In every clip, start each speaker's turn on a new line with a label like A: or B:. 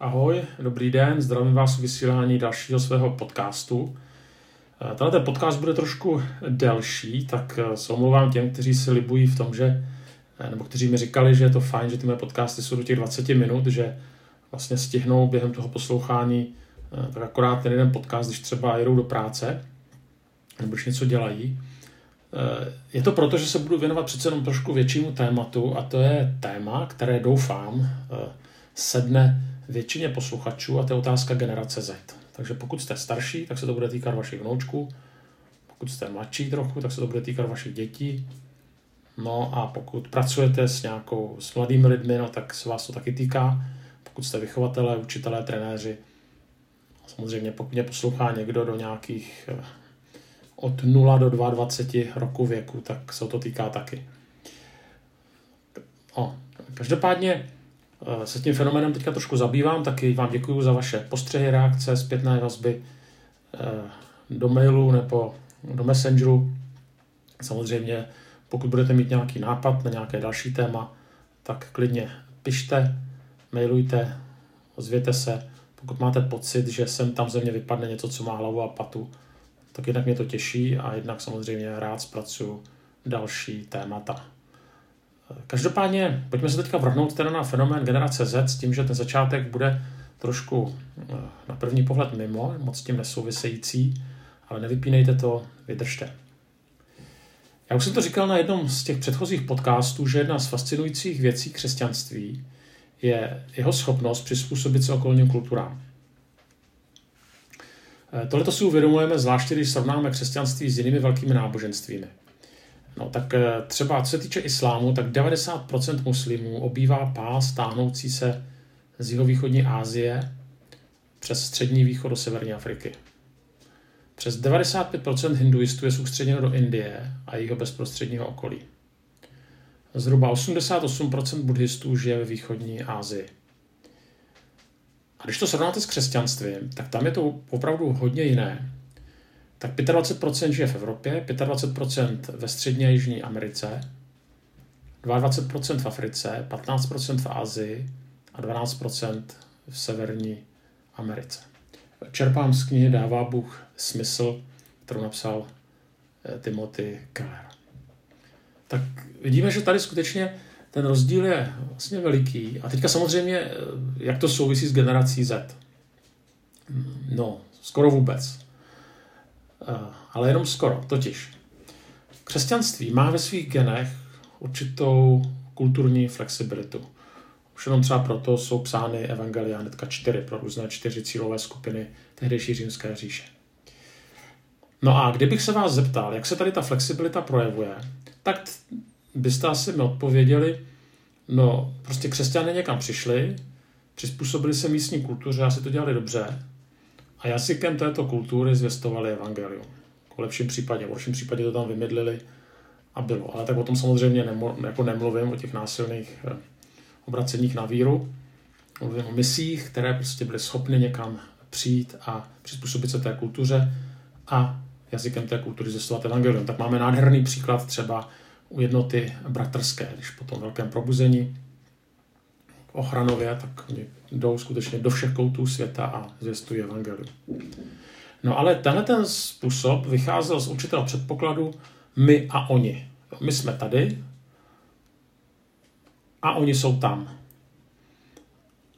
A: Ahoj, dobrý den, zdravím vás u vysílání dalšího svého podcastu. Eh, tenhle ten podcast bude trošku delší, tak eh, se omlouvám těm, kteří si libují v tom, že, eh, nebo kteří mi říkali, že je to fajn, že ty moje podcasty jsou do těch 20 minut, že vlastně stihnou během toho poslouchání tak akorát ten jeden podcast, když třeba jedou do práce, nebo když něco dělají. Je to proto, že se budu věnovat přece jenom trošku většímu tématu a to je téma, které doufám sedne většině posluchačů a to je otázka generace Z. Takže pokud jste starší, tak se to bude týkat vašich vnoučků, pokud jste mladší trochu, tak se to bude týkat vašich dětí, no a pokud pracujete s nějakou, s mladými lidmi, no tak se vás to taky týká, pokud jste vychovatelé, učitelé, trenéři, samozřejmě pokud mě poslouchá někdo do nějakých eh, od 0 do 22 roku věku, tak se to týká taky. O, každopádně Eh, se tím fenoménem teďka trošku zabývám, taky vám děkuji za vaše postřehy, reakce, zpětné vazby eh, do mailu nebo do messengeru. Samozřejmě, pokud budete mít nějaký nápad na nějaké další téma, tak klidně pište, mailujte, ozvěte se. Pokud máte pocit, že sem tam ze mě vypadne něco, co má hlavu a patu, tak jednak mě to těší a jednak samozřejmě rád zpracuju další témata. Každopádně, pojďme se teďka vrhnout teda na fenomén generace Z s tím, že ten začátek bude trošku eh, na první pohled mimo, moc s tím nesouvisející, ale nevypínejte to, vydržte. Já už jsem to říkal na jednom z těch předchozích podcastů, že jedna z fascinujících věcí křesťanství je jeho schopnost přizpůsobit se okolním kulturám. Eh, tohle si uvědomujeme zvláště, když srovnáme křesťanství s jinými velkými náboženstvími. No tak eh, třeba co se týče islámu, tak 90% muslimů obývá pás táhnoucí se z jihovýchodní Asie přes střední východ do severní Afriky. Přes 95% hinduistů je soustředěno do Indie a jeho bezprostředního okolí. Zhruba 88% buddhistů žije ve východní Asii. A když to srovnáte s křesťanstvím, tak tam je to opravdu hodně jiné tak 25% žije v Evropě, 25% ve střední a jižní Americe, 22% v Africe, 15% v Asii a 12% v severní Americe. Čerpám z knihy Dává Bůh smysl, kterou napsal eh, Timothy Keller. Tak vidíme, že tady skutečně ten rozdíl je vlastně veliký. A teďka samozřejmě, eh, jak to souvisí s generací Z? No, skoro vůbec. Eh, ale jenom skoro. Totiž křesťanství má ve svých genech určitou kulturní flexibilitu. Už jenom třeba proto jsou psány Evangelia hnedka čtyři pro různé čtyři cílové skupiny tehdejší římské říše. No a kdybych se vás zeptal, jak se tady ta flexibilita projevuje, tak byste asi mi odpověděli, no prostě křesťané někam přišli, přizpůsobili se místní kultuře a si to dělali dobře, a jazykem této kultury zvěstovali evangelium. V lepším případě, v horším případě to tam vymydlili a bylo. Ale tak o tom samozřejmě nemo, jako nemluvím, o těch násilných eh, obraceních na víru. Mluvím o misích, které prostě byly schopny někam přijít a přizpůsobit se té kultuře a jazykem té kultury zvěstovat evangelium. Tak máme nádherný příklad třeba u jednoty bratrské, když po tom velkém probuzení Ochranově, tak jdou skutečně do všech koutů světa a zvěstují evangelium. No ale tenhle ten způsob vycházel z určitého předpokladu my a oni. My jsme tady a oni jsou tam.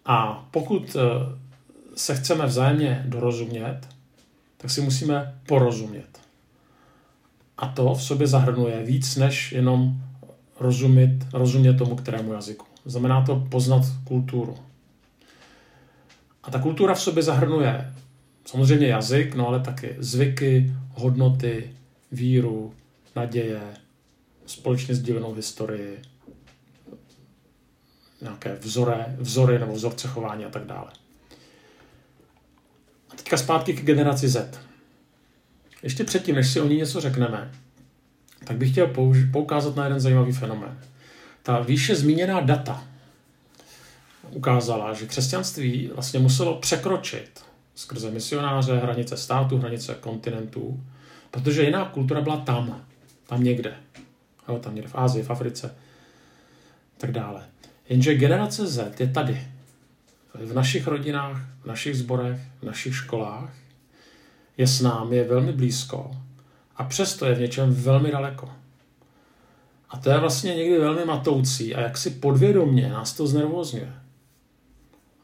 A: A pokud eh, se chceme vzájemně dorozumět, tak si musíme porozumět. A to v sobě zahrnuje víc než jenom rozumět, rozumět tomu kterému jazyku. Znamená to poznat kulturu. A ta kultura v sobě zahrnuje samozřejmě jazyk, no ale taky zvyky, hodnoty, víru, naděje, společně sdílenou historii, nějaké vzory, vzory nebo vzorce chování a tak dále. A teďka zpátky k generaci Z. Ještě předtím, než si o ní něco řekneme, tak bych chtěl poukázat na jeden zajímavý fenomén. Ta výše zmíněná data ukázala, že křesťanství vlastně muselo překročit skrze misionáře hranice státu, hranice kontinentů, protože jiná kultura byla tam, tam někde. Jo, tam někde v Ázii, v Africe, tak dále. Jenže generace Z je tady. v našich rodinách, v našich zborech, v našich školách, je s námi, je velmi blízko a přesto je v něčem velmi daleko. A to je vlastně někdy velmi matoucí a jak si podvědomně nás to znervozňuje.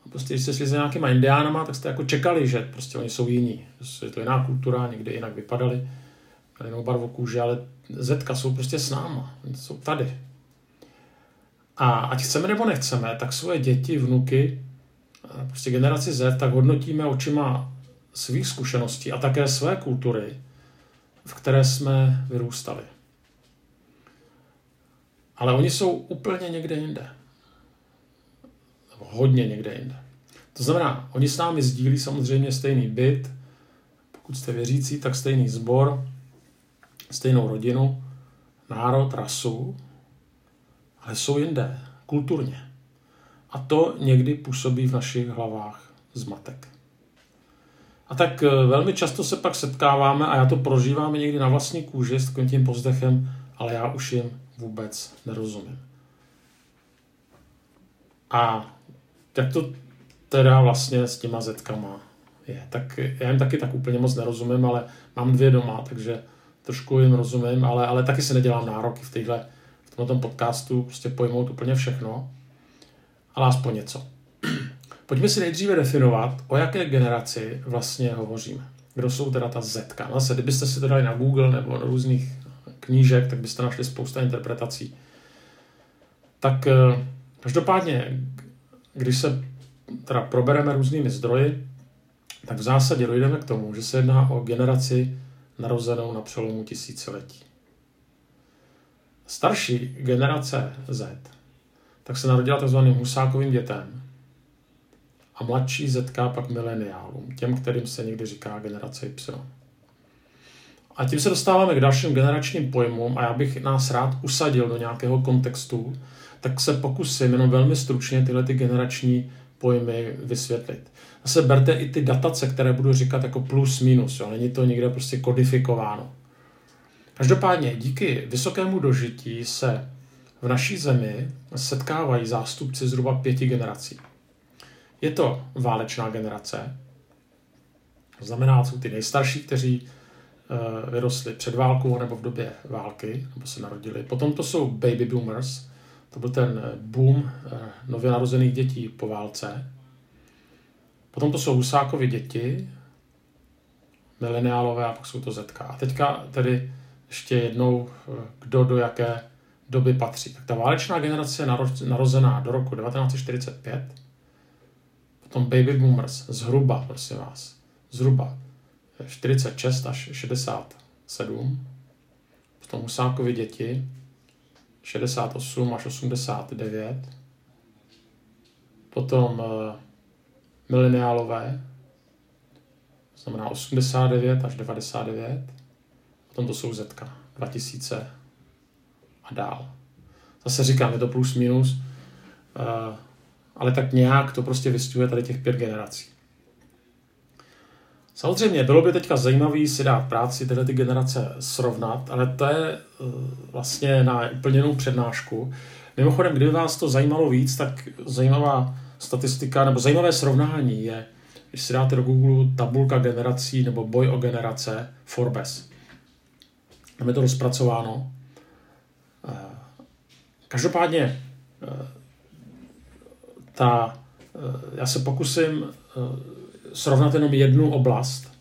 A: A prostě, když jste šli za nějakýma indiánama, tak jste jako čekali, že prostě oni jsou jiní. Je to jiná kultura, někde jinak vypadali, měli jinou barvu kůže, ale Zetka jsou prostě s náma, jsou tady. A ať chceme nebo nechceme, tak svoje děti, vnuky, prostě generaci Z, tak hodnotíme očima svých zkušeností a také své kultury, v které jsme vyrůstali. Ale oni jsou úplně někde jinde. Nebo hodně někde jinde. To znamená, oni s námi sdílí samozřejmě stejný byt, pokud jste věřící, tak stejný sbor, stejnou rodinu, národ, rasu, ale jsou jinde, kulturně. A to někdy působí v našich hlavách zmatek. A tak eh, velmi často se pak setkáváme, a já to prožívám někdy na vlastní kůži s takovým tím pozdechem, ale já už jim vůbec nerozumím. A jak to teda vlastně s těma zetkama je? Tak já jim taky tak úplně moc nerozumím, ale mám dvě doma, takže trošku jim rozumím, ale, ale taky se nedělám nároky v, téhle, v tomto podcastu prostě pojmout úplně všechno, ale aspoň něco. Pojďme si nejdříve definovat, o jaké generaci vlastně hovoříme. Kdo jsou teda ta Zetka. No zase, kdybyste si to dali na Google nebo na různých knížek, tak byste našli spousta interpretací. Tak eh, každopádně, když se teda probereme různými zdroji, tak v zásadě dojdeme k tomu, že se jedná o generaci narozenou na přelomu tisíciletí. Starší generace Z tak se narodila tzv. husákovým dětem a mladší Z pak mileniálům, těm, kterým se někdy říká generace Y. A tím se dostáváme k dalším generačním pojmům a já bych nás rád usadil do nějakého kontextu, tak se pokusím jenom velmi stručně tyhle ty generační pojmy vysvětlit. Zase berte i ty datace, které budu říkat jako plus minus, jo? není to někde prostě kodifikováno. Každopádně díky vysokému dožití se v naší zemi setkávají zástupci zhruba pěti generací. Je to válečná generace, to znamená, jsou ty nejstarší, kteří vyrostli před válkou nebo v době války, nebo se narodili. Potom to jsou baby boomers, to byl ten eh, boom eh, nově narozených dětí po válce. Potom to jsou Husákovi děti, mileniálové a pak jsou to Zetka. A teďka tedy ještě jednou, kdo do jaké doby patří. Tak ta válečná generace narozená do roku 1945, potom baby boomers, zhruba, prosím vás, zhruba 46 až 67, potom Husákovi děti 68 až 89, potom uh, mileniálové, to znamená 89 až 99, potom to jsou Zetka 2000 a dál. Zase říkám, je to plus minus, uh, ale tak nějak to prostě vystihuje tady těch pět generací. Samozřejmě, bylo by teďka zajímavé si dát práci tyhle ty generace srovnat, ale to je eh, vlastně na úplně jinou přednášku. Mimochodem, kdyby vás to zajímalo víc, tak zajímavá statistika nebo zajímavé srovnání je, když si dáte do Google tabulka generací nebo boj o generace Forbes. Tam je to rozpracováno. Eh, každopádně eh, ta, já se pokusím srovnat jenom jednu oblast.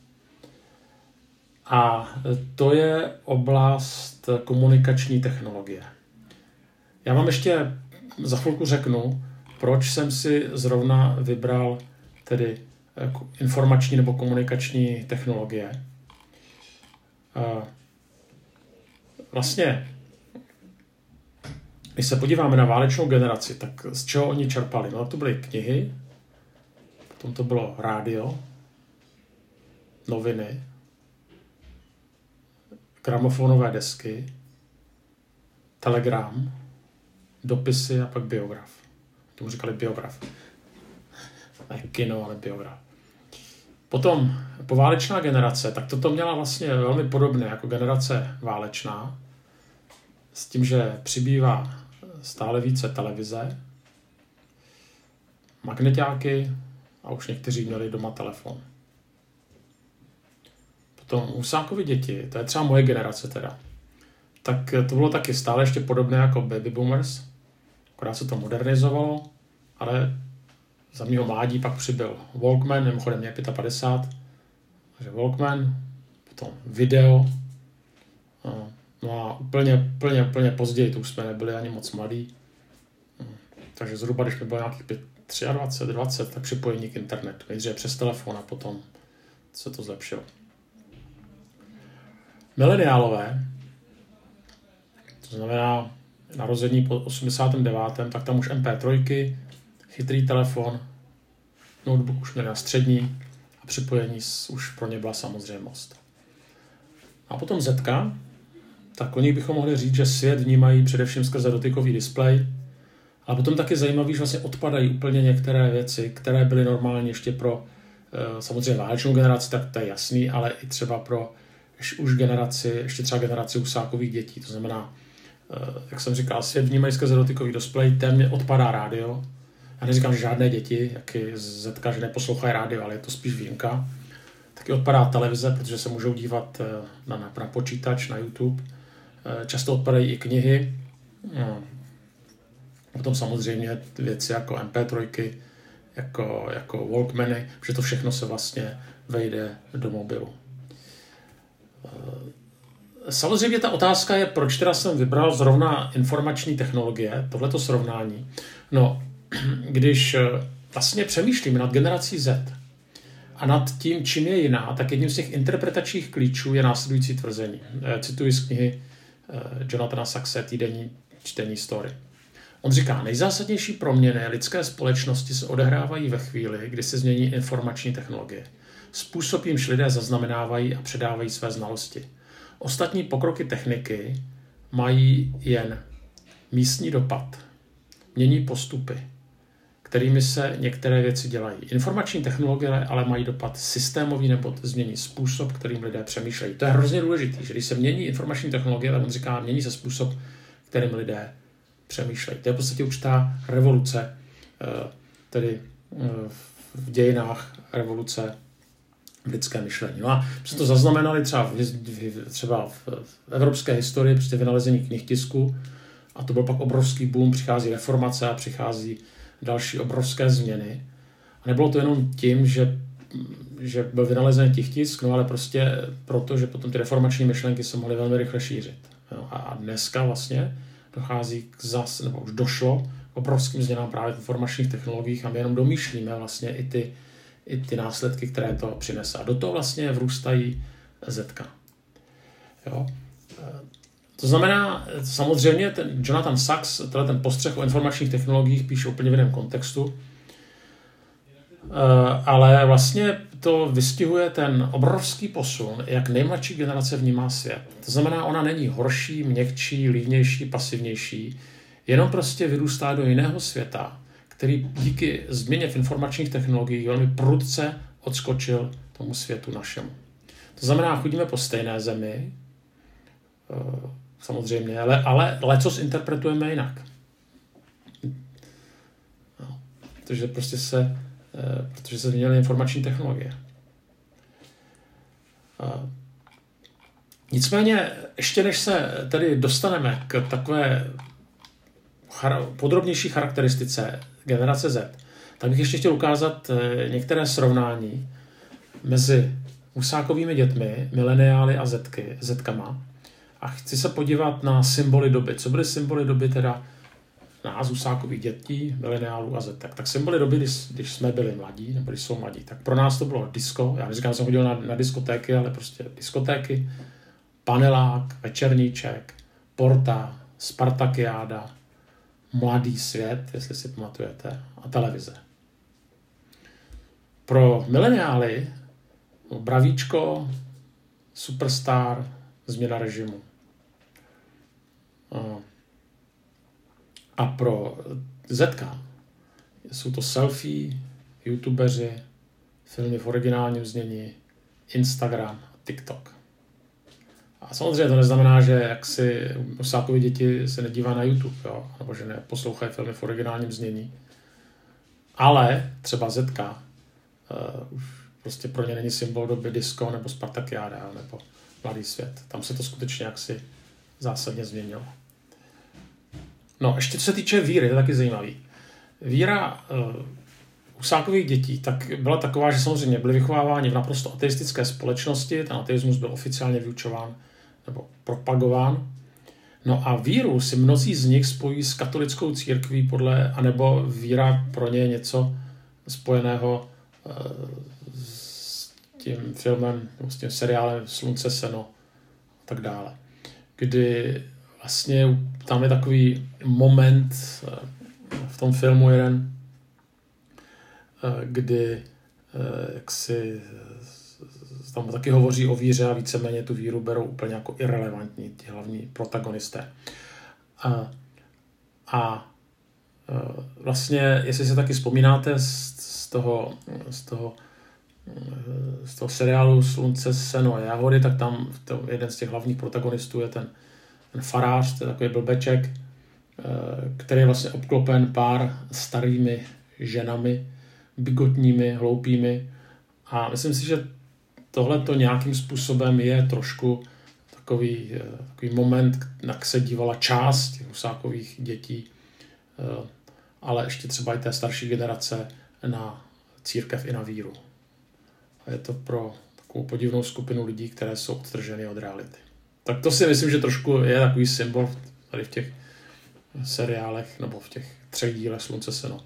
A: A to je oblast komunikační technologie. Já vám ještě za chvilku řeknu, proč jsem si zrovna vybral tedy eh, informační nebo komunikační technologie. Vlastně, když se podíváme na válečnou generaci, tak z čeho oni čerpali? No to byly knihy, Potom to bylo rádio, noviny, gramofonové desky, telegram, dopisy a pak biograf. Tomu říkali biograf. Ne kino, ale biograf. Potom poválečná generace, tak toto měla vlastně velmi podobné jako generace válečná, s tím, že přibývá stále více televize, magnetáky a už někteří měli doma telefon. Potom Husákovi děti, to je třeba moje generace teda, tak to bylo taky stále ještě podobné jako Baby Boomers, akorát se to modernizovalo, ale za mého mládí pak přibyl Walkman, mimochodem mě 55, takže Walkman, potom video, no a úplně, úplně, úplně později, to už jsme nebyli ani moc mladí, takže zhruba, když mi bylo nějakých 23, 20, tak připojení k internetu. Nejdříve přes telefon a potom se to zlepšilo. Mileniálové, to znamená narození po 89., tak tam už MP3, chytrý telefon, notebook už měli na střední a připojení už pro ně byla samozřejmost. A potom Zetka, tak o nich bychom mohli říct, že svět vnímají především skrze dotykový displej, a potom taky zajímavý, že vlastně odpadají úplně některé věci, které byly normálně ještě pro eh, samozřejmě válečnou generaci, tak to je jasný, ale i třeba pro už generaci, ještě třeba generaci usákových dětí. To znamená, eh, jak jsem říkal, svět vnímají skrze dotykový displej, témě odpadá rádio. Já neříkám, že žádné děti, jak je Zetka, že neposlouchají rádio, ale je to spíš výjimka. Taky odpadá televize, protože se můžou dívat eh, na, na, na počítač, na YouTube. Často odpadají i knihy. No, Potom samozřejmě věci jako MP3, jako, jako Walkmany, že to všechno se vlastně vejde do mobilu. Eh, samozřejmě ta otázka je, proč teda jsem vybral zrovna informační technologie, tohleto srovnání. No, když eh, vlastně přemýšlím nad generací Z a nad tím, čím je jiná, tak jedním z těch interpretačních klíčů je následující tvrzení. Eh, cituji z knihy Jonathana Saxe, týdenní čtení story. On říká, nejzásadnější proměny lidské společnosti se odehrávají ve chvíli, kdy se změní informační technologie. Způsob, jimž lidé zaznamenávají a předávají své znalosti. Ostatní pokroky techniky mají jen místní dopad. Mění postupy, kterými se některé věci dělají. Informační technologie ale mají dopad systémový nebo změní způsob, kterým lidé přemýšlejí. To je hrozně důležité, že když se mění informační technologie, tak on říká, mění se způsob, kterým lidé přemýšlejí. To je v podstatě určitá revoluce, eh, tedy eh, v dějinách revoluce v lidské myšlení. No a to zaznamenali třeba v, třeba v, evropské historii, při vynalezení knih tisku, a to byl pak obrovský boom, přichází reformace a přichází další obrovské změny. A nebylo to jenom tím, že, že byl vynalezen těch tisk, no ale prostě proto, že potom ty reformační myšlenky se mohly velmi rychle šířit. No a dneska vlastně dochází k zas, nebo už došlo k obrovským změnám právě v informačních technologiích a my jenom domýšlíme vlastně i ty, i ty následky, které to přinese. A do toho vlastně vrůstají zetka. Jo? To znamená, samozřejmě ten Jonathan Sachs, teda ten postřeh o informačních technologiích píše úplně v jiném kontextu, Eh, ale vlastně to vystihuje ten obrovský posun, jak nejmladší generace vnímá svět. To znamená, ona není horší, měkčí, lívnější, pasivnější, jenom prostě vyrůstá do jiného světa, který díky změně v informačních technologiích velmi prudce odskočil tomu světu našemu. To znamená, chodíme po stejné zemi, eh, samozřejmě, ale, ale lecos interpretujeme jinak. No, protože prostě se protože se změnily informační technologie. Nicméně, ještě než se tedy dostaneme k takové podrobnější charakteristice generace Z, tak bych ještě chtěl ukázat eh, některé srovnání mezi Husákovými dětmi, mileniály a Zetky, Zetkama. A chci se podívat na symboly doby. Co byly symboly doby teda nás Husákových dětí, mileniálů a zetek. Tak symboly doby, když, když jsme byli mladí, nebo když jsou mladí, tak pro nás to bylo disco. Já neříkám, že jsem chodil na, na diskotéky, ale prostě diskotéky, panelák, večerníček, porta, Spartakiáda, Mladý svět, jestli si pamatujete, a televize. Pro mileniály Bravíčko, Superstar, změna režimu. A pro Z jsou to selfie, youtubeři, filmy v originálním znění, Instagram, TikTok. A samozřejmě to neznamená, že jak si Osákovi děti se nedívá na YouTube, jo? nebo že neposlouchají filmy v originálním znění. Ale třeba Zetka uh, už prostě pro ně není symbol doby disco nebo Spartakiáda nebo Mladý svět. Tam se to skutečně jaksi zásadně změnilo. No, ještě co se týče víry, to je taky zajímavý. Víra Husákových dětí tak byla taková, že samozřejmě byly vychováváni v naprosto ateistické společnosti, ten ateismus byl oficiálně vyučován nebo propagován. No a víru si mnozí z nich spojí s katolickou církví podle, anebo víra pro ně je něco spojeného uh, s tím filmem, s tím seriálem Slunce, seno a tak dále. Kdy vlastně tam je takový moment uh, v tom filmu jeden, kdy jak si tam taky hovoří o víře a víceméně tu víru berou úplně jako irrelevantní ti hlavní protagonisté. A, a vlastně, jestli se taky vzpomínáte z, z toho, z toho z toho seriálu Slunce, seno a jahody, tak tam jeden z těch hlavních protagonistů je ten, ten farář, to je takový blbeček, který je vlastně obklopen pár starými ženami, bigotními, hloupými. A myslím si, že tohle to nějakým způsobem je trošku takový, eh, takový moment, na se dívala část těch husákových dětí, eh, ale ještě třeba i té starší generace na církev i na víru. A je to pro takovou podivnou skupinu lidí, které jsou odtrženy od reality. Tak to si myslím, že trošku je takový symbol tady v těch seriálech nebo v těch třech dílech Slunce seno.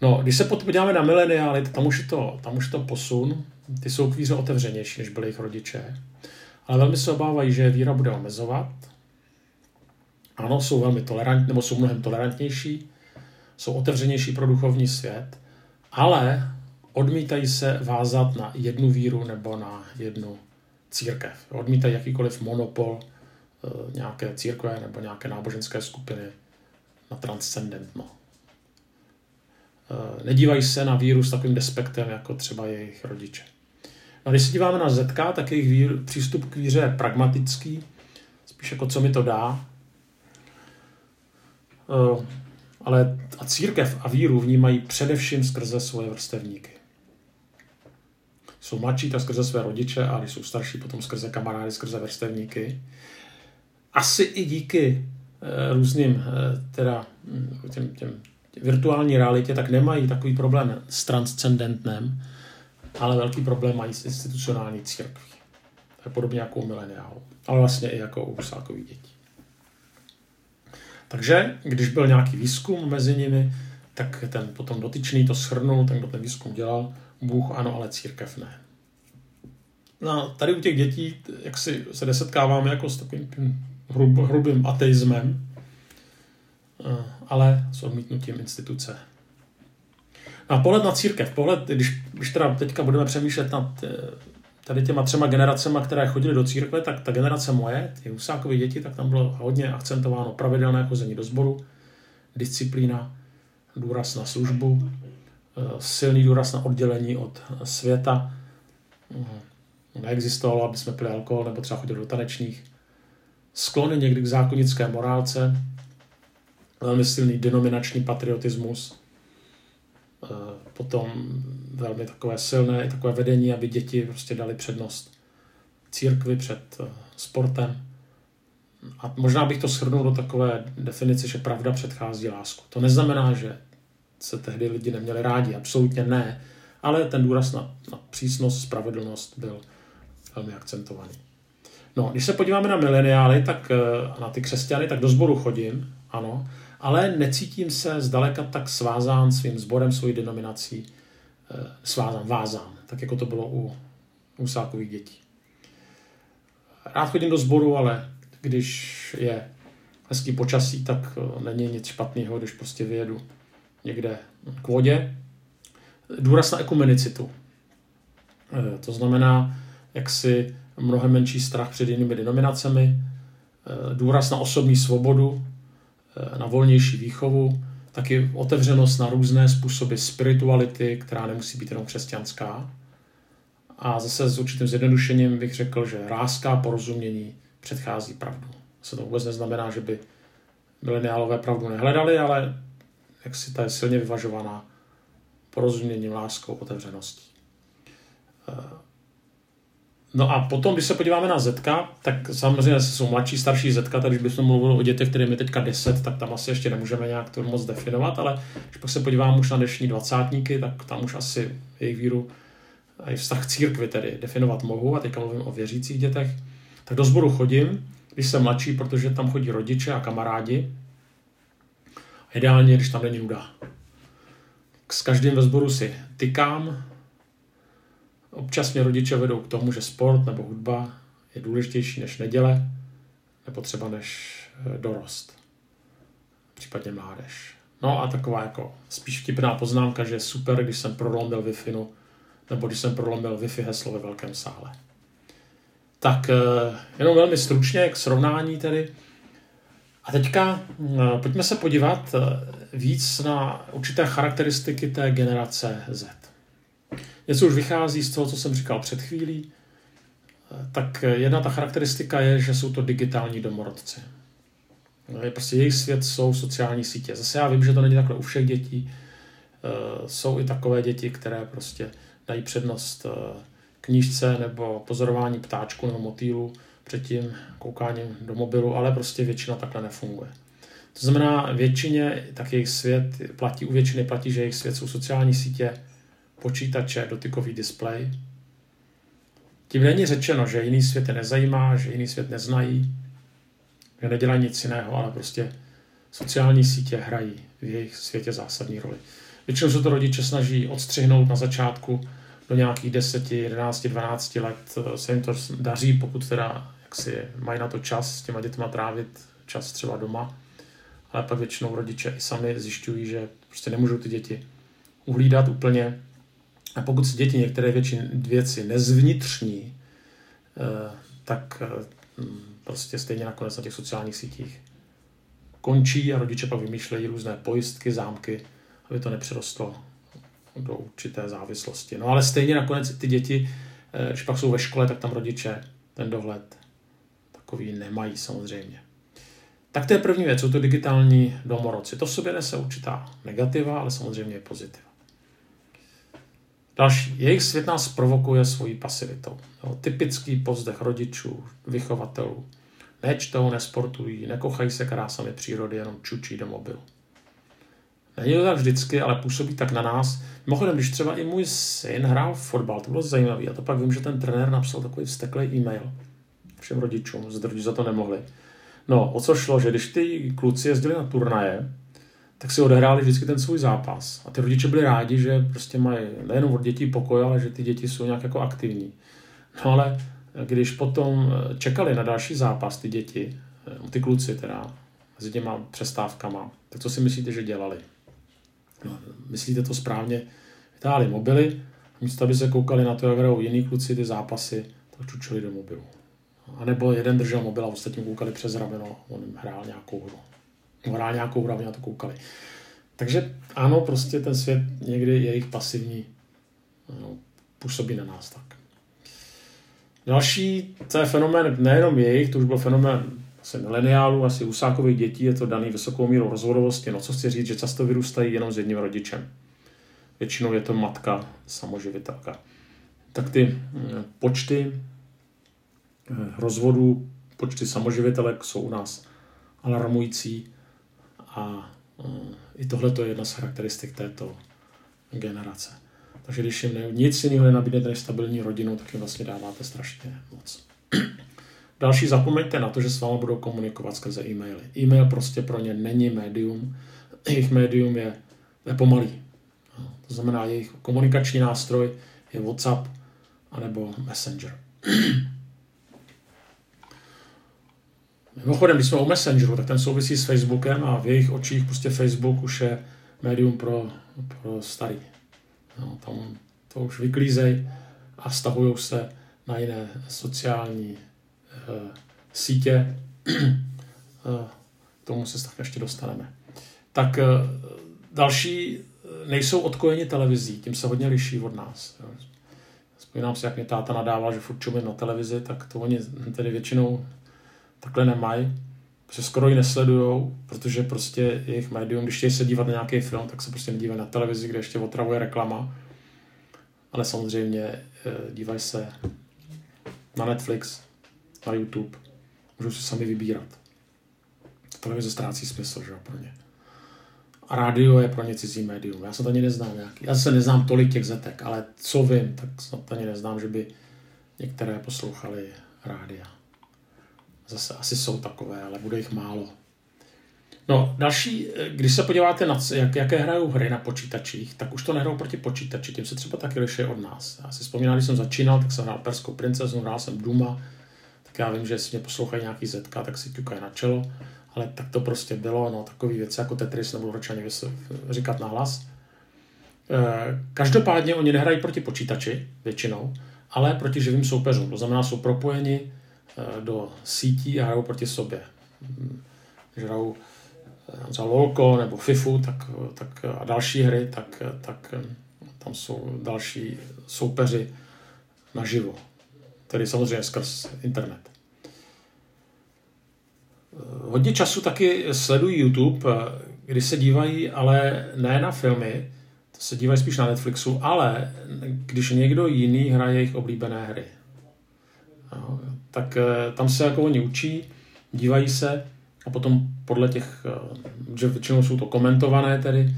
A: No, když se podíváme na mileniály, tam už je to, tam už je to posun. Ty jsou k víře otevřenější, než byli jejich rodiče. Ale velmi se obávají, že víra bude omezovat. Ano, jsou velmi tolerantní, nebo jsou mnohem tolerantnější, jsou otevřenější pro duchovní svět, ale odmítají se vázat na jednu víru nebo na jednu církev. Odmítají jakýkoliv monopol eh, nějaké církve nebo nějaké náboženské skupiny na transcendentno. Eh, nedívají se na víru s takovým despektem, jako třeba jejich rodiče. No, když se díváme na ZK, tak jejich přístup k víře je pragmatický, spíš jako co mi to dá. Eh, ale a církev a víru vnímají především skrze svoje vrstevníky. Jsou mladší, tak skrze své rodiče, a když jsou starší, potom skrze kamarády, skrze vrstevníky. Asi i díky eh, různým teda hm, těm, těm virtuální realitě, tak nemají takový problém s transcendentnem, ale velký problém mají s institucionální církví. To je podobně jako u mileniálu, ale vlastně i jako u Husákových dětí. Takže, když byl nějaký výzkum mezi nimi, tak ten potom dotyčný to shrnul, ten, kdo ten výzkum dělal, Bůh ano, ale církev ne. No, tady u těch dětí, jak si se nesetkáváme jako s takovým hrub, hrubým ateismem, Eh, ale s odmítnutím instituce. A pohled na církev, pohled, když, když teda teďka budeme přemýšlet nad eh, tady těma třema generacemi, které chodily do církve, tak ta generace moje, ty Husákové děti, tak tam bylo hodně akcentováno pravidelné chození do sboru, disciplína, důraz na službu, eh, silný důraz na oddělení od světa. Neexistovalo, aby jsme pili alkohol nebo třeba chodili do tanečních. Sklony někdy k zákonické morálce, velmi silný denominační patriotismus, eh, potom velmi takové silné takové vedení, aby děti prostě dali přednost církvi před eh, sportem. A možná bych to shrnul do takové definice, že pravda předchází lásku. To neznamená, že se tehdy lidi neměli rádi, absolutně ne, ale ten důraz na, na přísnost, spravedlnost byl velmi akcentovaný. No, když se podíváme na mileniály, tak eh, na ty křesťany, tak do sboru chodím, ano, ale necítím se zdaleka tak svázán svým sborem, svojí denominací, eh, svázán, vázán, tak jako to bylo u Husákových dětí. Rád chodím do sboru, ale když je hezký počasí, tak eh, není nic špatného, když prostě vyjedu někde k vodě. Důraz na ekumenicitu. To znamená, jak si mnohem menší strach před jinými denominacemi, důraz na osobní svobodu, Eh, na volnější výchovu, taky otevřenost na různé způsoby spirituality, která nemusí být jenom křesťanská. A zase s určitým zjednodušením bych řekl, že rázká porozumění předchází pravdu. Se to vůbec neznamená, že by mileniálové pravdu nehledali, ale jak si ta je silně vyvažovaná porozuměním, láskou, otevřeností. No a potom, když se podíváme na Zetka, tak samozřejmě jsou mladší, starší Zetka, tak když bychom mluvili o dětech, kterým je teďka 10, tak tam asi ještě nemůžeme nějak to moc definovat, ale když pak se podívám už na dnešní dvacátníky, tak tam už asi jejich víru a i vztah k církvi tedy definovat mohu, a teďka mluvím o věřících dětech, tak do sboru chodím, když jsem mladší, protože tam chodí rodiče a kamarádi. A ideálně, když tam není nuda. S každým ve sboru si tykám. Občas mě rodiče vedou k tomu, že sport nebo hudba je důležitější než neděle, nebo třeba než eh, dorost, případně mládež. No a taková jako spíš vtipná poznámka, že je super, když jsem prolomil wi nebo když jsem prolomil Wi-Fi heslo ve velkém sále. Tak eh, jenom velmi stručně k srovnání tedy. A teďka eh, pojďme se podívat víc na určité charakteristiky té generace Z. Něco už vychází z toho, co jsem říkal před chvílí. Tak jedna ta charakteristika je, že jsou to digitální domorodci. Prostě jejich svět jsou sociální sítě. Zase já vím, že to není takhle u všech dětí. Jsou i takové děti, které prostě dají přednost knížce nebo pozorování ptáčku nebo motýlu před tím koukáním do mobilu, ale prostě většina takhle nefunguje. To znamená, většině tak jejich svět platí, u většiny platí, že jejich svět jsou sociální sítě, počítače, dotykový displej. Tím není řečeno, že jiný svět je nezajímá, že jiný svět neznají, že nedělají nic jiného, ale prostě sociální sítě hrají v jejich světě zásadní roli. Většinou se to rodiče snaží odstřihnout na začátku, do nějakých 10, 11, 12 let se jim to daří, pokud teda jak si mají na to čas s těma dětma trávit čas třeba doma. Ale pak většinou rodiče i sami zjišťují, že prostě nemůžou ty děti uhlídat úplně. A pokud si děti některé větší věci nezvnitřní, eh, tak eh, prostě stejně nakonec na těch sociálních sítích končí a rodiče pak vymýšlejí různé pojistky, zámky, aby to nepřerostlo do určité závislosti. No ale stejně nakonec ty děti, eh, když pak jsou ve škole, tak tam rodiče ten dohled takový nemají samozřejmě. Tak to je první věc, jsou to digitální domorodci. To v sobě nese určitá negativa, ale samozřejmě je pozitiva. Další. Jejich svět nás provokuje svojí pasivitou. Jo, typický povzdech rodičů, vychovatelů. Nečtou, nesportují, nekochají se krásami přírody, jenom čučí do mobilu. Není to tak vždycky, ale působí tak na nás. Mimochodem, když třeba i můj syn hrál fotbal, to bylo zajímavé. A to pak vím, že ten trenér napsal takový vzteklý e-mail všem rodičům, že za to nemohli. No, o co šlo, že když ty kluci jezdili na turnaje, tak si odehráli vždycky ten svůj zápas. A ty rodiče byli rádi, že prostě mají nejenom od dětí pokoj, ale že ty děti jsou nějak jako aktivní. No ale když potom čekali na další zápas ty děti, ty kluci teda, s těma přestávkama, tak co si myslíte, že dělali? No, myslíte to správně, vytáhli mobily, místo aby se koukali na to, jak hrajou jiný kluci ty zápasy, tak čučili do mobilu. A nebo jeden držel mobil a ostatní koukali přes rameno, on hrál nějakou hru. Hrál nějakou a na to koukali. Takže ano, prostě ten svět někdy je jejich pasivní, no, působí na nás tak. Další, to je fenomén nejenom jejich, to už byl fenomén asi mileniálů, asi husákových dětí, je to daný vysokou mírou rozvodovosti. No co chci říct, že často vyrůstají jenom s jedním rodičem. Většinou je to matka, samoživitelka. Tak ty eh, počty eh, rozvodů, počty samoživitelek jsou u nás alarmující a eh, i tohle je jedna z charakteristik této generace. Takže když jim nic jiného nenabídnete než stabilní rodinu, tak jim vlastně dáváte strašně moc. Další, zapomeňte na to, že s vámi budou komunikovat skrze e-maily. E-mail prostě pro ně není médium, jejich médium je, je pomalý. No, to znamená, jejich komunikační nástroj je WhatsApp anebo Messenger. Mimochodem, když jsme o Messengeru, tak ten souvisí s Facebookem a v jejich očích prostě Facebook už je médium pro, pro starý. No, tam to už vyklízej a stahují se na jiné sociální Eh, sítě, eh, k tomu se tak ještě dostaneme. Tak eh, další nejsou odkojeni televizí, tím se hodně liší od nás. Vzpomínám si, jak mě táta nadával, že furt na televizi, tak to oni tedy většinou takhle nemají. se skoro ji nesledujou, protože prostě jejich médium, když chtějí se dívat na nějaký film, tak se prostě nedívají na televizi, kde ještě otravuje reklama. Ale samozřejmě eh, dívají se na Netflix, na YouTube. Můžou si sami vybírat. Televize ztrácí smysl, že pro ně. A rádio je pro ně cizí médium. Já se ani neznám nějaký. Já se neznám tolik těch zetek, ale co vím, tak snad ani neznám, že by některé poslouchali rádia. Zase asi jsou takové, ale bude jich málo. No, další, když se podíváte na jak, jaké hrajou hry na počítačích, tak už to nehrajou proti počítači, tím se třeba taky liší od nás. Já si vzpomínám, když jsem začínal, tak jsem hrál Perskou princezu, hrál jsem Duma, tak já vím, že jestli mě poslouchají nějaký zetka, tak si ťukají na čelo, ale tak to prostě bylo, no, takový věci jako Tetris nebudu radši ani říkat nahlas. E, každopádně oni nehrají proti počítači většinou, ale proti živým soupeřům. To znamená, jsou propojeni do sítí a hrajou proti sobě. Když hrajou za LOLko nebo FIFU tak, tak, a další hry, tak, tak tam jsou další soupeři naživo. Tedy samozřejmě skrz internet. Hodně času taky sledují YouTube, kdy se dívají ale ne na filmy, to se dívají spíš na Netflixu, ale když někdo jiný hraje jejich oblíbené hry. Tak eh, tam se jako oni učí, dívají se a potom podle těch, eh, že většinou jsou to komentované tedy,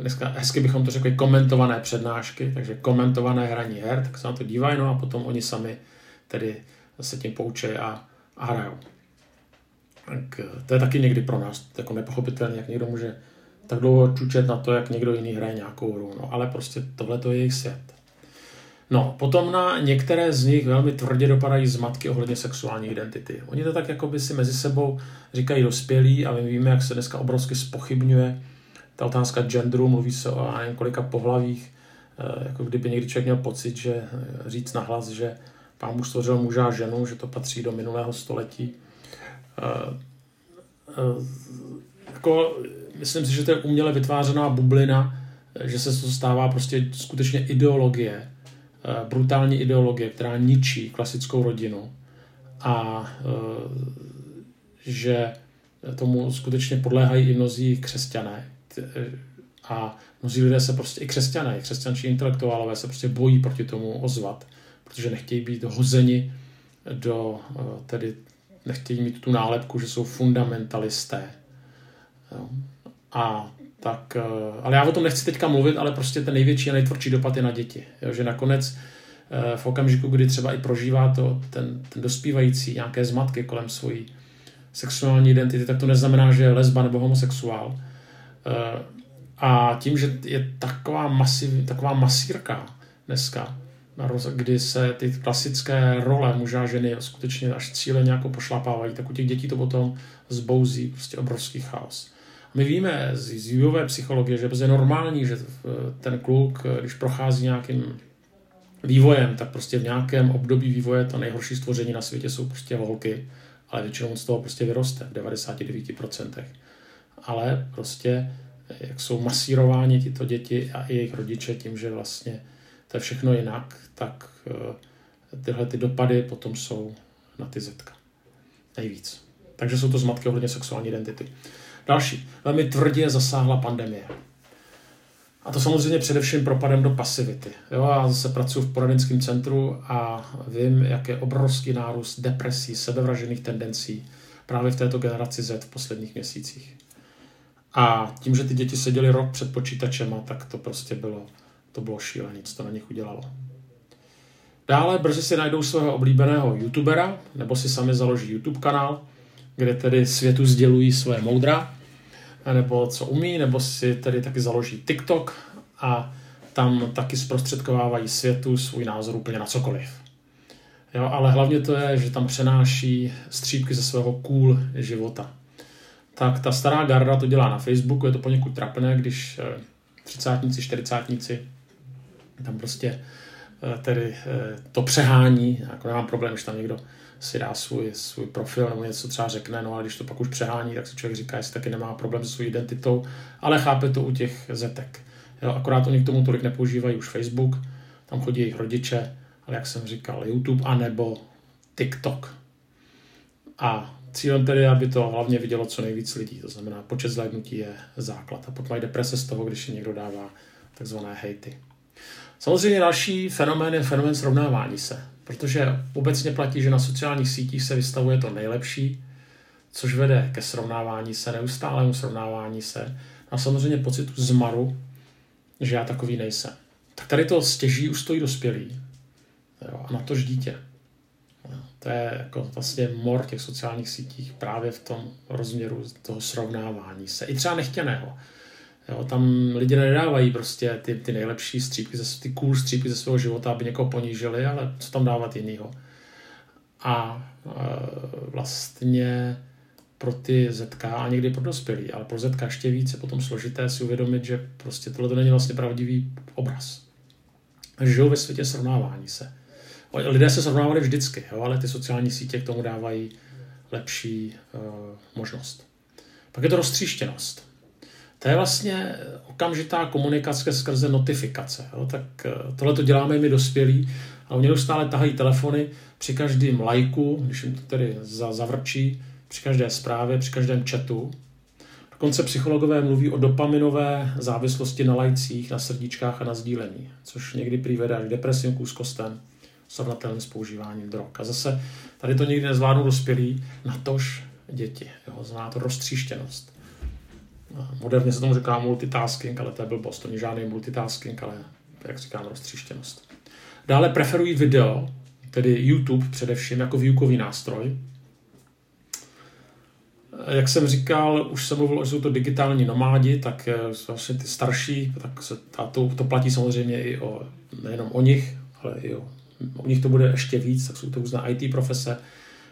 A: dneska hezky bychom to řekli komentované přednášky, takže komentované hraní her, tak se na to dívají, no a potom oni sami tedy se tím poučí a, a hrajou. Tak eh, to je taky někdy pro nás jako nepochopitelné, jak někdo může tak dlouho čučet na to, jak někdo jiný hraje nějakou hru. No, ale prostě tohle to je jejich svět. No, potom na některé z nich velmi tvrdě dopadají zmatky ohledně sexuální identity. Oni to tak jako by si mezi sebou říkají dospělí a my víme, jak se dneska obrovsky spochybňuje ta otázka genderu, mluví se o několika pohlavích, eh, jako kdyby někdy člověk měl pocit, že eh, říct nahlas, že pán muž stvořil muže a ženu, že to patří do minulého století. Jako, myslím si, že to je uměle vytvářená bublina, že se to stává prostě skutečně ideologie, brutální ideologie, která ničí klasickou rodinu a že tomu skutečně podléhají i mnozí křesťané. A mnozí lidé se prostě, i křesťané, i křesťančí intelektuálové se prostě bojí proti tomu ozvat, protože nechtějí být hozeni do tedy nechtějí mít tu nálepku, že jsou fundamentalisté. A tak, eh, ale já o tom nechci teďka mluvit, ale prostě ten největší a nejtvrdší dopad je na děti. Jo, že nakonec eh, v okamžiku, kdy třeba i prožívá to ten, ten dospívající nějaké zmatky kolem svojí sexuální identity, tak to neznamená, že je lesba nebo homosexuál. Eh, a tím, že je taková, masiv, taková masírka dneska, kdy se ty klasické role muža a ženy skutečně až cíle nějakou pošlapávají, tak u těch dětí to potom zbouzí prostě obrovský chaos. My víme z, z vývojové psychologie, že je normální, že ten kluk, když prochází nějakým vývojem, tak prostě v nějakém období vývoje to nejhorší stvoření na světě jsou prostě holky, ale většinou z toho prostě vyroste v 99%. Ale prostě jak jsou masírováni tyto děti a i jejich rodiče tím, že vlastně to je všechno jinak, tak eh, tyhle ty dopady potom jsou na ty zetka. Nejvíc. Takže jsou to zmatky ohledně sexuální identity. Další. Velmi tvrdě zasáhla pandemie. A to samozřejmě především propadem do pasivity. Jo, já zase pracuji v poradenském centru a vím, jak je obrovský nárůst depresí, sebevražených tendencí právě v této generaci Z v posledních měsících. A tím, že ty děti seděly rok před počítačem, tak to prostě bylo to bylo šílené, co to na nich udělalo. Dále brzy si najdou svého oblíbeného youtubera, nebo si sami založí YouTube kanál, kde tedy světu sdělují svoje moudra, nebo co umí, nebo si tedy taky založí TikTok a tam taky zprostředkovávají světu svůj názor úplně na cokoliv. Jo, ale hlavně to je, že tam přenáší střípky ze svého cool života. Tak ta stará garda to dělá na Facebooku, je to poněkud trapné, když eh, třicátníci, čtyřicátníci tam prostě eh, tedy eh, to přehání, jako nemám problém, když tam někdo si dá svůj, svůj profil nebo něco třeba řekne, no ale když to pak už přehání, tak si člověk říká, jestli taky nemá problém se svou identitou, ale chápe to u těch zetek. Jo, akorát oni k tomu tolik nepoužívají už Facebook, tam chodí jejich rodiče, ale jak jsem říkal, YouTube anebo TikTok. A Cílem tedy je, aby to hlavně vidělo co nejvíc lidí, to znamená počet zhlédnutí je základ a potom mají deprese z toho, když si někdo dává takzvané hejty. Samozřejmě další fenomén je fenomén srovnávání se, protože obecně platí, že na sociálních sítích se vystavuje to nejlepší, což vede ke srovnávání se, neustálému srovnávání se a samozřejmě pocitu zmaru, že já takový nejsem. Tak tady to stěží stojí dospělí jo, a na tož dítě. To je jako vlastně mor těch sociálních sítích právě v tom rozměru toho srovnávání se. I třeba nechtěného. Jo, tam lidi nedávají prostě ty, ty nejlepší střípky, ty cool střípky ze svého života, aby někoho ponížili, ale co tam dávat jinýho. A e, vlastně pro ty ZK a někdy pro dospělí, ale pro ZK ještě více potom složité si uvědomit, že prostě tohle to není vlastně pravdivý obraz. Žijou ve světě srovnávání se. Lidé se srovnávali vždycky, jo, ale ty sociální sítě k tomu dávají lepší uh, možnost. Pak je to roztříštěnost. To je vlastně okamžitá komunikace skrze notifikace. Jo? Tak eh, tohle to děláme my dospělí, a oni neustále tahají telefony při každém lajku, když jim to tedy zavrčí, při každé zprávě, při každém chatu. Dokonce psychologové mluví o dopaminové závislosti na lajcích, na srdíčkách a na sdílení, což někdy prý vede až k depresím, k úzkostem, srovnatelným s používáním drog. A zase tady to nikdy nezvládnou dospělí, natož děti. Jo? Znamená to roztříštěnost. Moderně se tomu říká multitasking, ale to je blbost, to není žádný multitasking, ale jak říkám, roztříštěnost. Dále preferují video, tedy YouTube především jako výukový nástroj. Jak jsem říkal, už jsem mluvil, že jsou to digitální nomádi, tak vlastně ty starší, tak se, a to, to platí samozřejmě i o, nejenom o nich, ale i o, o nich to bude ještě víc, tak jsou to různé IT profese,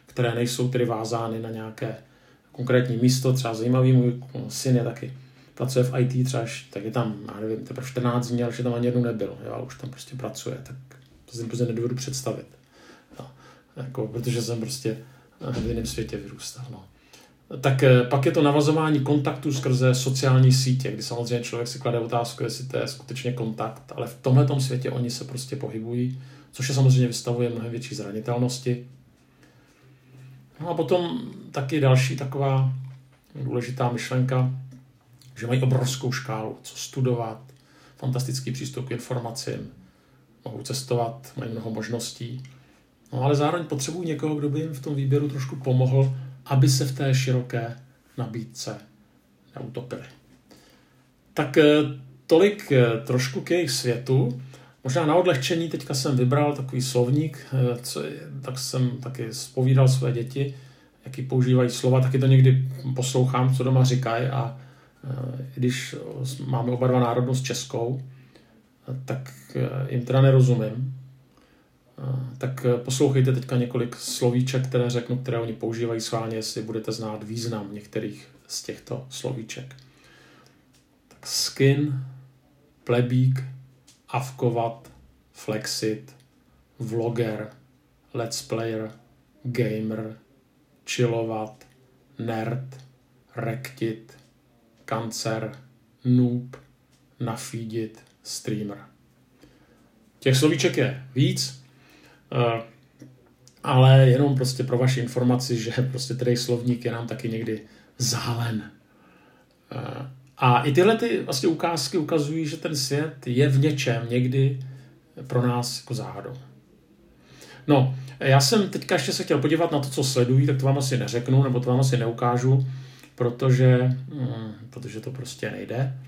A: které nejsou tedy vázány na nějaké konkrétní místo, třeba zajímavý, můj syn je taky pracuje v IT třeba, tak je tam, já nevím, teprve 14 dní, ale že tam ani jednou nebyl, jo, už tam prostě pracuje, tak to si prostě nedovedu představit. Jo. Jako, protože jsem prostě v jiném světě vyrůstal. No. Tak eh, pak je to navazování kontaktu skrze sociální sítě, kdy samozřejmě člověk si klade otázku, jestli to je skutečně kontakt, ale v tomhle světě oni se prostě pohybují, což je samozřejmě vystavuje mnohem větší zranitelnosti. No a potom taky další taková důležitá myšlenka, že mají obrovskou škálu, co studovat, fantastický přístup k informacím, mohou cestovat, mají mnoho možností, no ale zároveň potřebují někoho, kdo by jim v tom výběru trošku pomohl, aby se v té široké nabídce neutopili. Tak eh, tolik eh, trošku k jejich světu. Možná na odlehčení teďka jsem vybral takový slovník, eh, co tak jsem taky spovídal své děti, jaký používají slova, taky to někdy poslouchám, co doma říkají a eh, když máme oba dva národnost českou, tak eh, jim teda nerozumím. Tak poslouchejte teďka několik slovíček, které řeknu, které oni používají schválně, jestli budete znát význam některých z těchto slovíček. Tak skin, plebík, avkovat, flexit, vlogger, let's player, gamer, chillovat, nerd, rektit, kancer, noob, nafídit, streamer. Těch slovíček je víc, eh, ale jenom prostě pro vaši informaci, že prostě tedy slovník je nám taky někdy zálen. A i tyhle ty vlastně ukázky ukazují, že ten svět je v něčem někdy pro nás jako záhadou. No, já jsem teďka ještě se chtěl podívat na to, co sledují, tak to vám asi neřeknu, nebo to vám asi neukážu, protože, hmm, protože to prostě nejde.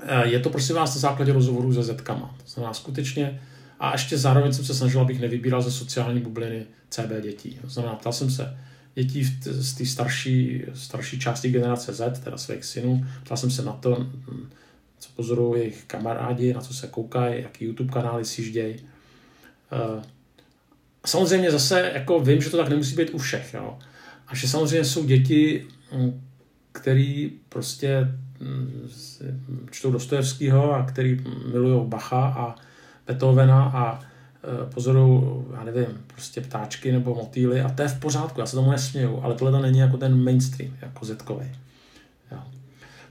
A: Eh, je to prosím vás na základě rozhovorů se zetkama. To znamená skutečně, a ještě zároveň jsem se snažil, abych nevybíral ze sociální bubliny CB dětí. To znamená, ptal jsem se dětí z té starší, starší části generace Z, teda svých synů. Ptal jsem se na to, co pozorují jejich kamarádi, na co se koukají, jaký YouTube kanály si ždějí. Eh, samozřejmě zase jako vím, že to tak nemusí být u všech. Jo. A že samozřejmě jsou děti, hm, který prostě hm, čtou Dostojevského a který milují Bacha a Beethovena a Eh, pozorují, já nevím, prostě ptáčky nebo motýly a to je v pořádku, já se tomu nesměju, ale tohle není jako ten mainstream, jako zetkový.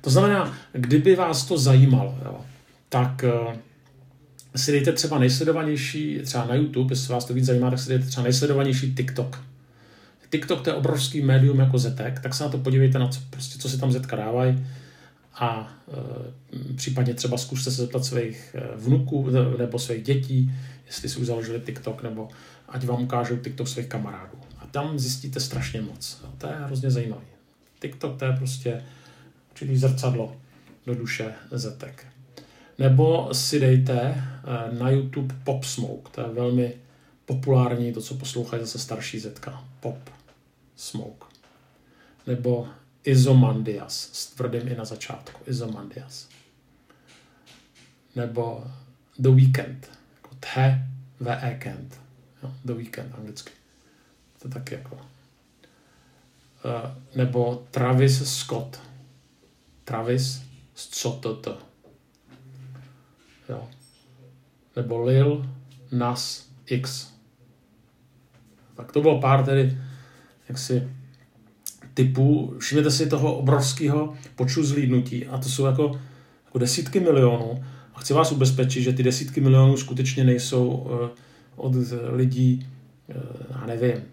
A: To znamená, kdyby vás to zajímalo, jo, tak uh, si dejte třeba nejsledovanější, třeba na YouTube, jestli vás to víc zajímá, tak si dejte třeba nejsledovanější TikTok. TikTok to je obrovský médium jako Zetek, tak se na to podívejte, na co, prostě, co si tam Zetka dávají a e, případně třeba zkuste se zeptat svých vnuků nebo svých dětí, jestli si už založili TikTok, nebo ať vám ukážou TikTok svých kamarádů. A tam zjistíte strašně moc. A to je hrozně zajímavé. TikTok to je prostě určitý zrcadlo do duše Zetek. Nebo si dejte e, na YouTube Pop Smoke, to je velmi populární, to, co poslouchají zase starší Zetka. Pop Smoke. Nebo Izomandias, s tvrdým i na začátku, Izomandias. Nebo The Weekend, the, weekend, jo, The Weekend anglicky. To je taky jako. Uh, nebo Travis Scott. Travis Scott. Jo. Nebo Lil Nas X. Tak to bylo pár tedy jaksi typů, všimněte si toho obrovského počtu zhlídnutí a to jsou jako, jako desítky milionů a chci vás ubezpečit, že ty desítky milionů skutečně nejsou uh, od lidí, uh, já nevím,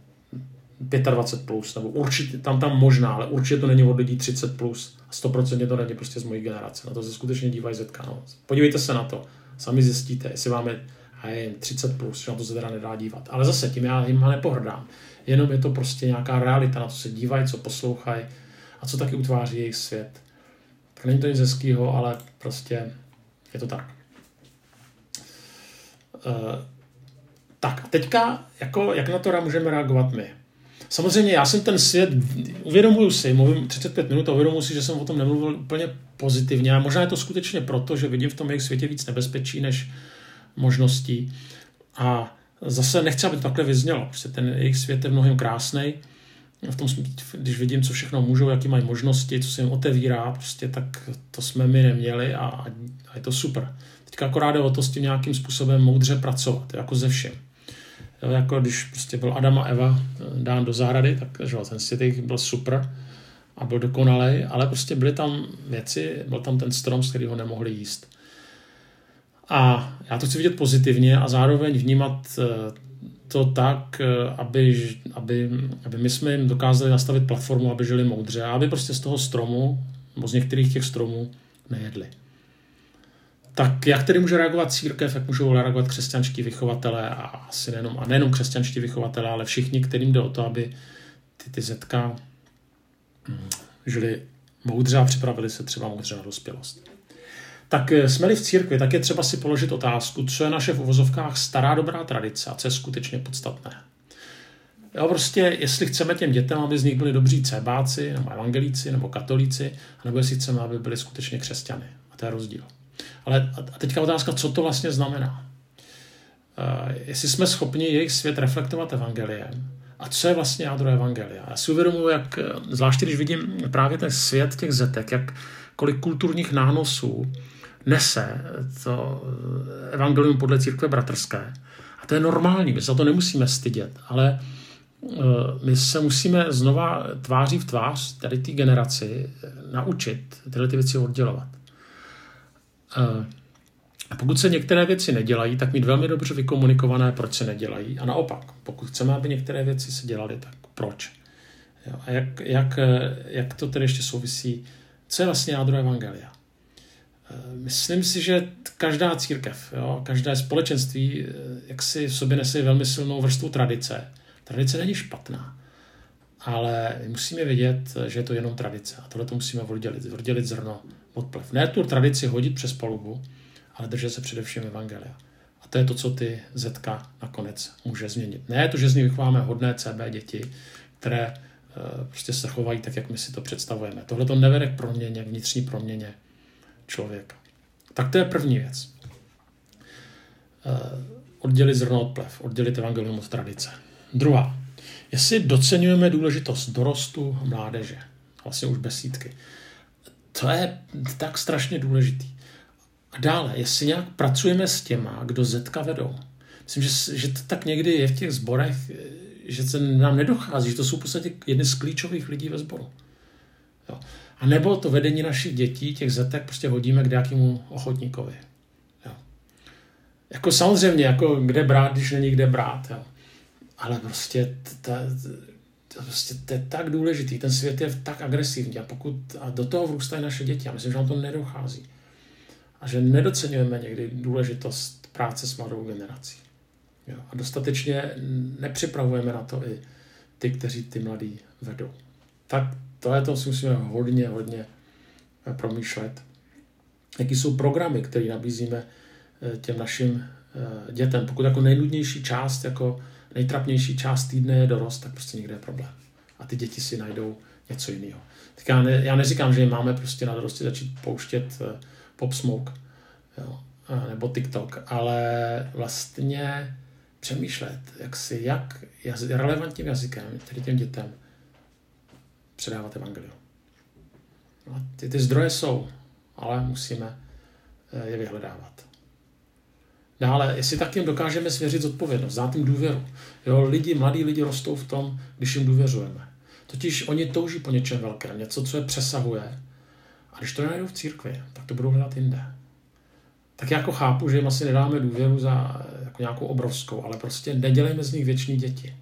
A: 25 plus, nebo určitě, tam tam možná, ale určitě to není od lidí 30 plus a 100% to není prostě z mojí generace. Na to se skutečně dívají zetka. No. Podívejte se na to, sami zjistíte, jestli vám je hej, 30 plus, že na to se teda nedá dívat. Ale zase tím já jim nepohrdám jenom je to prostě nějaká realita, na co se dívají, co poslouchají a co taky utváří jejich svět. Tak není to nic hezkýho, ale prostě je to tak. Uh, tak, teďka, jako, jak na to můžeme reagovat my? Samozřejmě já jsem ten svět, uvědomuju si, mluvím 35 minut a uvědomuji si, že jsem o tom nemluvil úplně pozitivně a možná je to skutečně proto, že vidím v tom jejich světě víc nebezpečí než možností. A zase nechci, aby to takhle vyznělo. Prostě ten jejich svět je mnohem krásný. V tom, když vidím, co všechno můžou, jaký mají možnosti, co se jim otevírá, prostě tak to jsme my neměli a, a je to super. Teďka akorát jde o to s tím nějakým způsobem moudře pracovat, jako ze všem. Jo, jako když prostě byl Adam a Eva eh, dán do zahrady, tak že, ten svět byl super a byl dokonalý, ale prostě byly tam věci, byl tam ten strom, z kterého nemohli jíst. A já to chci vidět pozitivně a zároveň vnímat eh, to tak, eh, aby, aby, aby my jsme jim dokázali nastavit platformu, aby žili moudře a aby prostě z toho stromu, nebo z některých těch stromů nejedli. Tak jak tedy může reagovat církev, jak můžou reagovat křesťanští vychovatelé a asi nejenom, a nejenom křesťanští vychovatelé, ale všichni, kterým jde o to, aby ty, ty zetka hm, žili moudře a připravili se třeba moudře na dospělost tak eh, jsme-li v církvi, tak je třeba si položit otázku, co je naše v uvozovkách stará dobrá tradice a co je skutečně podstatné. Jo, prostě, jestli chceme těm dětem, aby z nich byli dobří cébáci, nebo evangelíci, nebo katolíci, nebo jestli chceme, aby byli skutečně křesťany. A to je rozdíl. Ale a teďka otázka, co to vlastně znamená. Uh, jestli jsme schopni jejich svět reflektovat evangeliem, a co je vlastně jádro evangelia. Já si uvědomuji, jak, eh, zvláště když vidím právě ten svět těch zetek, jak kolik kulturních nánosů nese to evangelium podle církve bratrské. A to je normální, my se za to nemusíme stydět, ale eh, my se musíme znova tváří v tvář tady té generaci naučit tyhle ty věci oddělovat. Eh, a pokud se některé věci nedělají, tak mít velmi dobře vykomunikované, proč se nedělají. A naopak, pokud chceme, aby některé věci se dělaly, tak proč. A jak, jak, jak to tedy ještě souvisí, co je vlastně jádro Evangelia? Myslím si, že každá církev, jo, každé společenství, eh, jak si v sobě nese velmi silnou vrstvu tradice. Tradice není špatná, ale musíme vědět, že je to jenom tradice. A tohle to musíme oddělit, oddělit zrno od plev. Ne tu tradici hodit přes palubu, ale držet se především evangelia. A to je to, co ty zetka nakonec může změnit. Ne to, že z nich vychováme hodné CB děti, které eh, prostě se chovají tak, jak my si to představujeme. Tohle to nevede k proměně, vnitřní proměně člověka. Tak to je první věc. Eh, oddělit zrno od plev, oddělit evangelium od tradice. Druhá. Jestli docenujeme důležitost dorostu mládeže, vlastně už besídky, to je tak strašně důležitý. A dále, jestli nějak pracujeme s těma, kdo zetka vedou. Myslím, že, že to tak někdy je v těch zborech, eh, že se nám nedochází, že to jsou v podstatě jedny z klíčových lidí ve sboru. Jo. A nebo to vedení našich dětí, těch zetek, prostě hodíme k nějakému ochotníkovi. Jo. Jako samozřejmě, jako kde brát, když není kde brát. Jo. Ale prostě ta, to, prostě, to je tak důležitý, ten svět je tak agresivní a pokud a do toho vrůstají naše děti, já myslím, že nám to nedochází. A že nedocenujeme někdy důležitost práce s mladou generací. Jo? A dostatečně nepřipravujeme na to i ty, kteří ty mladí vedou. Tak to je to, si musíme hodně, hodně eh, promýšlet. Jaký jsou programy, které nabízíme eh, těm našim eh, dětem. Pokud jako nejnudnější část, jako nejtrapnější část týdne je dorost, tak prostě někde je problém. A ty děti si najdou něco jiného. Tak já, ne, já neříkám, že máme prostě na dorosti začít pouštět pop smoke jo, nebo TikTok, ale vlastně přemýšlet, jak si, jak jazy, relevantním jazykem, tedy těm dětem, předávat evangelium. No, ty, ty zdroje jsou, ale musíme eh, je vyhledávat. Dále, jestli tak jim dokážeme svěřit zodpovědnost, dát jim důvěru. Jo, lidi, mladí lidi rostou v tom, když jim důvěřujeme. Totiž oni touží po něčem velkém, něco, co je přesahuje. A když to najdou v církvi, tak to budou hledat jinde. Tak jako chápu, že jim asi nedáme důvěru za jako nějakou obrovskou, ale prostě nedělejme z nich věční děti.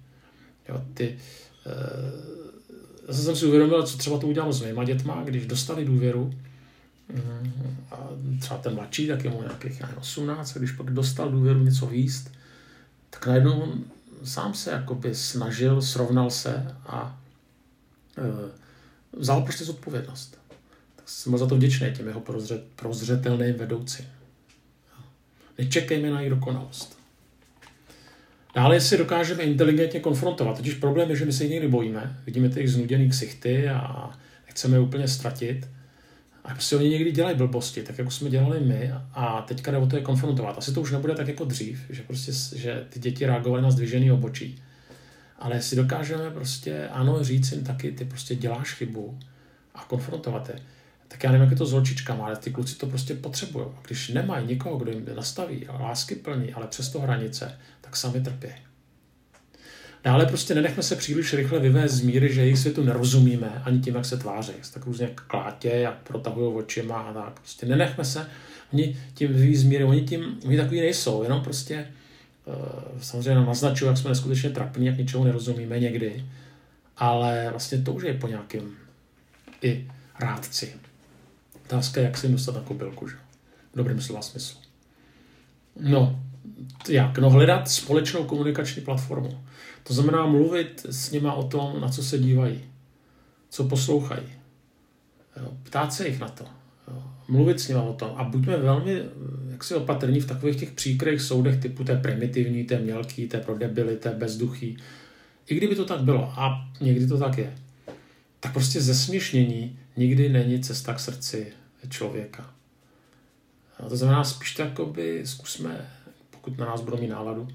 A: Jo, ty, e, zase jsem si uvědomil, co třeba to udělal s mýma dětma, když dostali důvěru, mm, a třeba ten mladší, tak je mu nějakých 18, a když pak dostal důvěru něco výst, tak najednou on sám se jakoby snažil, srovnal se a e, vzal prostě zodpovědnost. Tak jsem za to vděčný těm jeho prozřetelným vedoucím. Nečekejme na jejich dokonalost. Dále si dokážeme inteligentně konfrontovat. Totiž problém je, že my se někdy bojíme, vidíme ty jejich znuděný ksichty a nechceme je úplně ztratit. A prostě oni někdy dělají blbosti, tak jako jsme dělali my a teďka jde o to je konfrontovat. Asi to už nebude tak jako dřív, že prostě že ty děti reagovaly na zdvižený obočí. Ale si dokážeme prostě, ano, říct jim taky, ty prostě děláš chybu a konfrontovat je tak já nevím, jak je to s holčičkama, ale ty kluci to prostě potřebují. A když nemají nikoho, kdo jim nastaví a lásky plní, ale přesto hranice, tak sami trpí. Dále prostě nenechme se příliš rychle vyvést z míry, že jejich světu nerozumíme ani tím, jak se tváří. Tak různě klátě, jak protahují očima a tak. Prostě nenechme se oni tím vyvíjí z míry, oni tím, oni takový nejsou, jenom prostě uh, samozřejmě naznačují, jak jsme neskutečně trapní, jak ničemu nerozumíme někdy, ale vlastně touží po nějakém i rádci. Otázka jak si dostat na kobylku, že? V dobrém slova smyslu. No, jak? No hledat společnou komunikační platformu. To znamená mluvit s nima o tom, na co se dívají, co poslouchají. Ptát se jich na to. Mluvit s nima o tom. A buďme velmi jaksi opatrní v takových těch příkrých soudech typu té primitivní, té mělký, té pro debily, té bezduchý. I kdyby to tak bylo, a někdy to tak je, tak prostě zesměšnění nikdy není cesta k srdci člověka. A to znamená, spíš jakoby zkusme, pokud na nás budou mít náladu,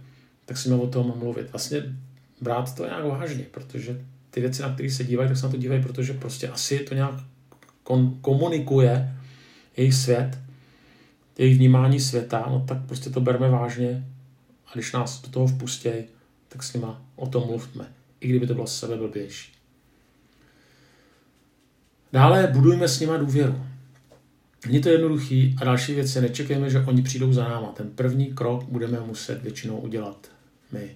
A: tak si o tom mluvit. Vlastně brát to nějak vážně, protože ty věci, na které se dívají, tak se na to dívají, protože prostě asi to nějak komunikuje jejich svět, jejich vnímání světa, no tak prostě to berme vážně a když nás do toho vpustějí, tak s nima o tom mluvme, i kdyby to bylo sebe blbější. Dále budujme s nima důvěru. Není to jednoduchý a další věc je, nečekejme, že oni přijdou za náma. Ten první krok budeme muset většinou udělat my.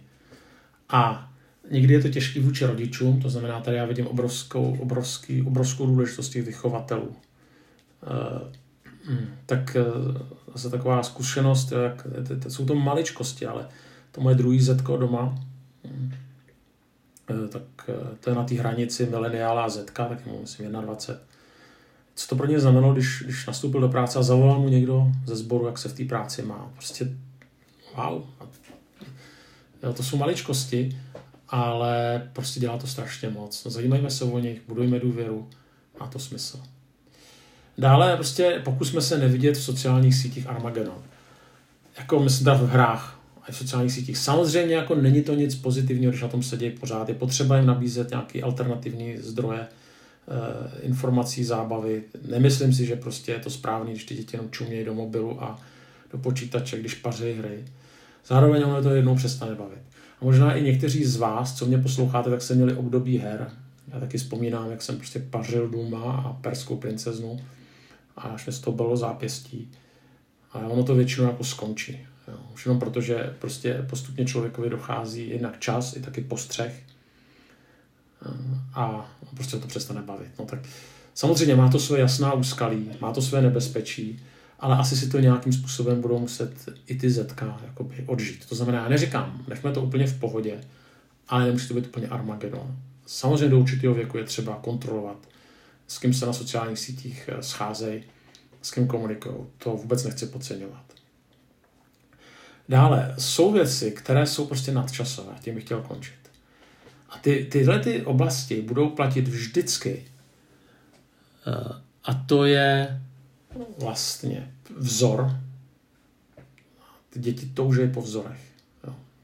A: A někdy je to těžký vůči rodičům, to znamená, tady já vidím obrovskou, obrovský, obrovskou důležitost těch vychovatelů. Uh, tak uh, zase taková zkušenost, jak, jsou to maličkosti, ale to moje druhý zetko doma, Eh, tak eh, to je na té hranici mileniála a zetka, tak mu myslím 21. Co to pro ně znamenalo, když, když nastoupil do práce a zavolal mu někdo ze sboru, jak se v té práci má. Prostě wow. Jo, to jsou maličkosti, ale prostě dělá to strašně moc. No, zajímajme se o nich, budujme důvěru, má to smysl. Dále prostě pokusme se nevidět v sociálních sítích Armageddon. Jako myslím v hrách, a v sociálních sítích. Samozřejmě jako není to nic pozitivního, když na tom sedí pořád. Je potřeba jim nabízet nějaké alternativní zdroje e, informací, zábavy. Nemyslím si, že prostě je to správný, když ty děti jenom čumějí do mobilu a do počítače, když paří hry. Zároveň ono to jednou přestane bavit. A možná i někteří z vás, co mě posloucháte, tak se měli období her. Já taky vzpomínám, jak jsem prostě pařil Duma a perskou princeznu a až mi z toho bylo zápěstí. A ono to většinou jako skončí. Jo. Už jenom proto, že prostě postupně člověkovi dochází jednak čas i taky postřeh. a prostě to přestane bavit. No tak samozřejmě má to své jasná úskalí, má to své nebezpečí, ale asi si to nějakým způsobem budou muset i ty zetka jakoby odžít. To znamená, já neříkám, nechme to úplně v pohodě, ale nemusí to být úplně Armagedon. Samozřejmě do určitého věku je třeba kontrolovat, s kým se na sociálních sítích eh, scházejí, s kým komunikují. To vůbec nechci podceňovat. Dále jsou věci, které jsou prostě nadčasové, tím bych chtěl končit. A ty, tyhle ty oblasti budou platit vždycky. Eh, a to je vlastně vzor. Ty děti touží po vzorech.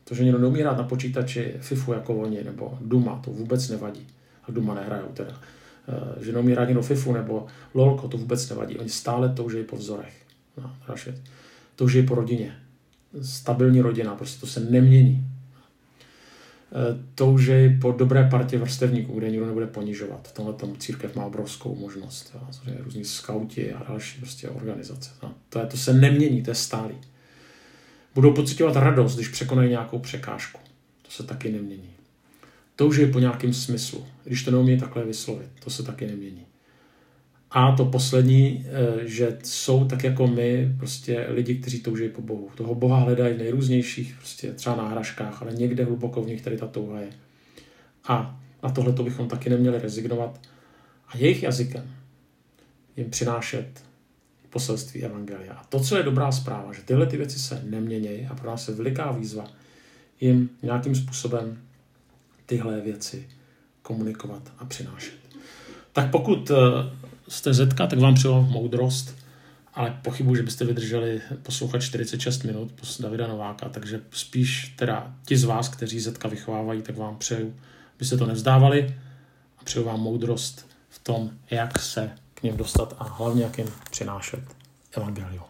A: To, že někdo neumí hrát na počítači FIFU jako oni, nebo Duma, to vůbec nevadí. A Duma nehrajou teda. Eh, že neumí hrát někdo FIFU nebo LOLko, to vůbec nevadí. Oni stále touží po vzorech. No, touží po rodině. Stabilní rodina, prostě to se nemění. Eh, touží po dobré partě vrstevníků, kde nikdo nebude ponižovat. Tohle tam církev má obrovskou možnost. Různí skauti a další prostě organizace. No. To, je, to se nemění, to je stálý. Budou pocitovat radost, když překonají nějakou překážku. To se taky nemění. Touží po nějakém smyslu, když to neumí takhle vyslovit. To se taky nemění. A to poslední, eh, že jsou tak jako my, prostě lidi, kteří touží po Bohu. Toho Boha hledají v nejrůznějších, prostě třeba náhražkách, ale někde hluboko v nich tady ta touha je. A na tohle to bychom taky neměli rezignovat. A jejich jazykem jim přinášet poselství Evangelia. A to, co je dobrá zpráva, že tyhle ty věci se neměnějí a pro nás je veliká výzva jim nějakým způsobem tyhle věci komunikovat a přinášet. Tak pokud eh, jste zetka, tak vám přeju moudrost, ale pochybuji, že byste vydrželi poslouchat 46 minut Davida Nováka, takže spíš teda ti z vás, kteří zetka vychovávají, tak vám přeju, byste to nevzdávali a přeju vám moudrost v tom, jak se k ním dostat a hlavně jak jim přinášet evangelium.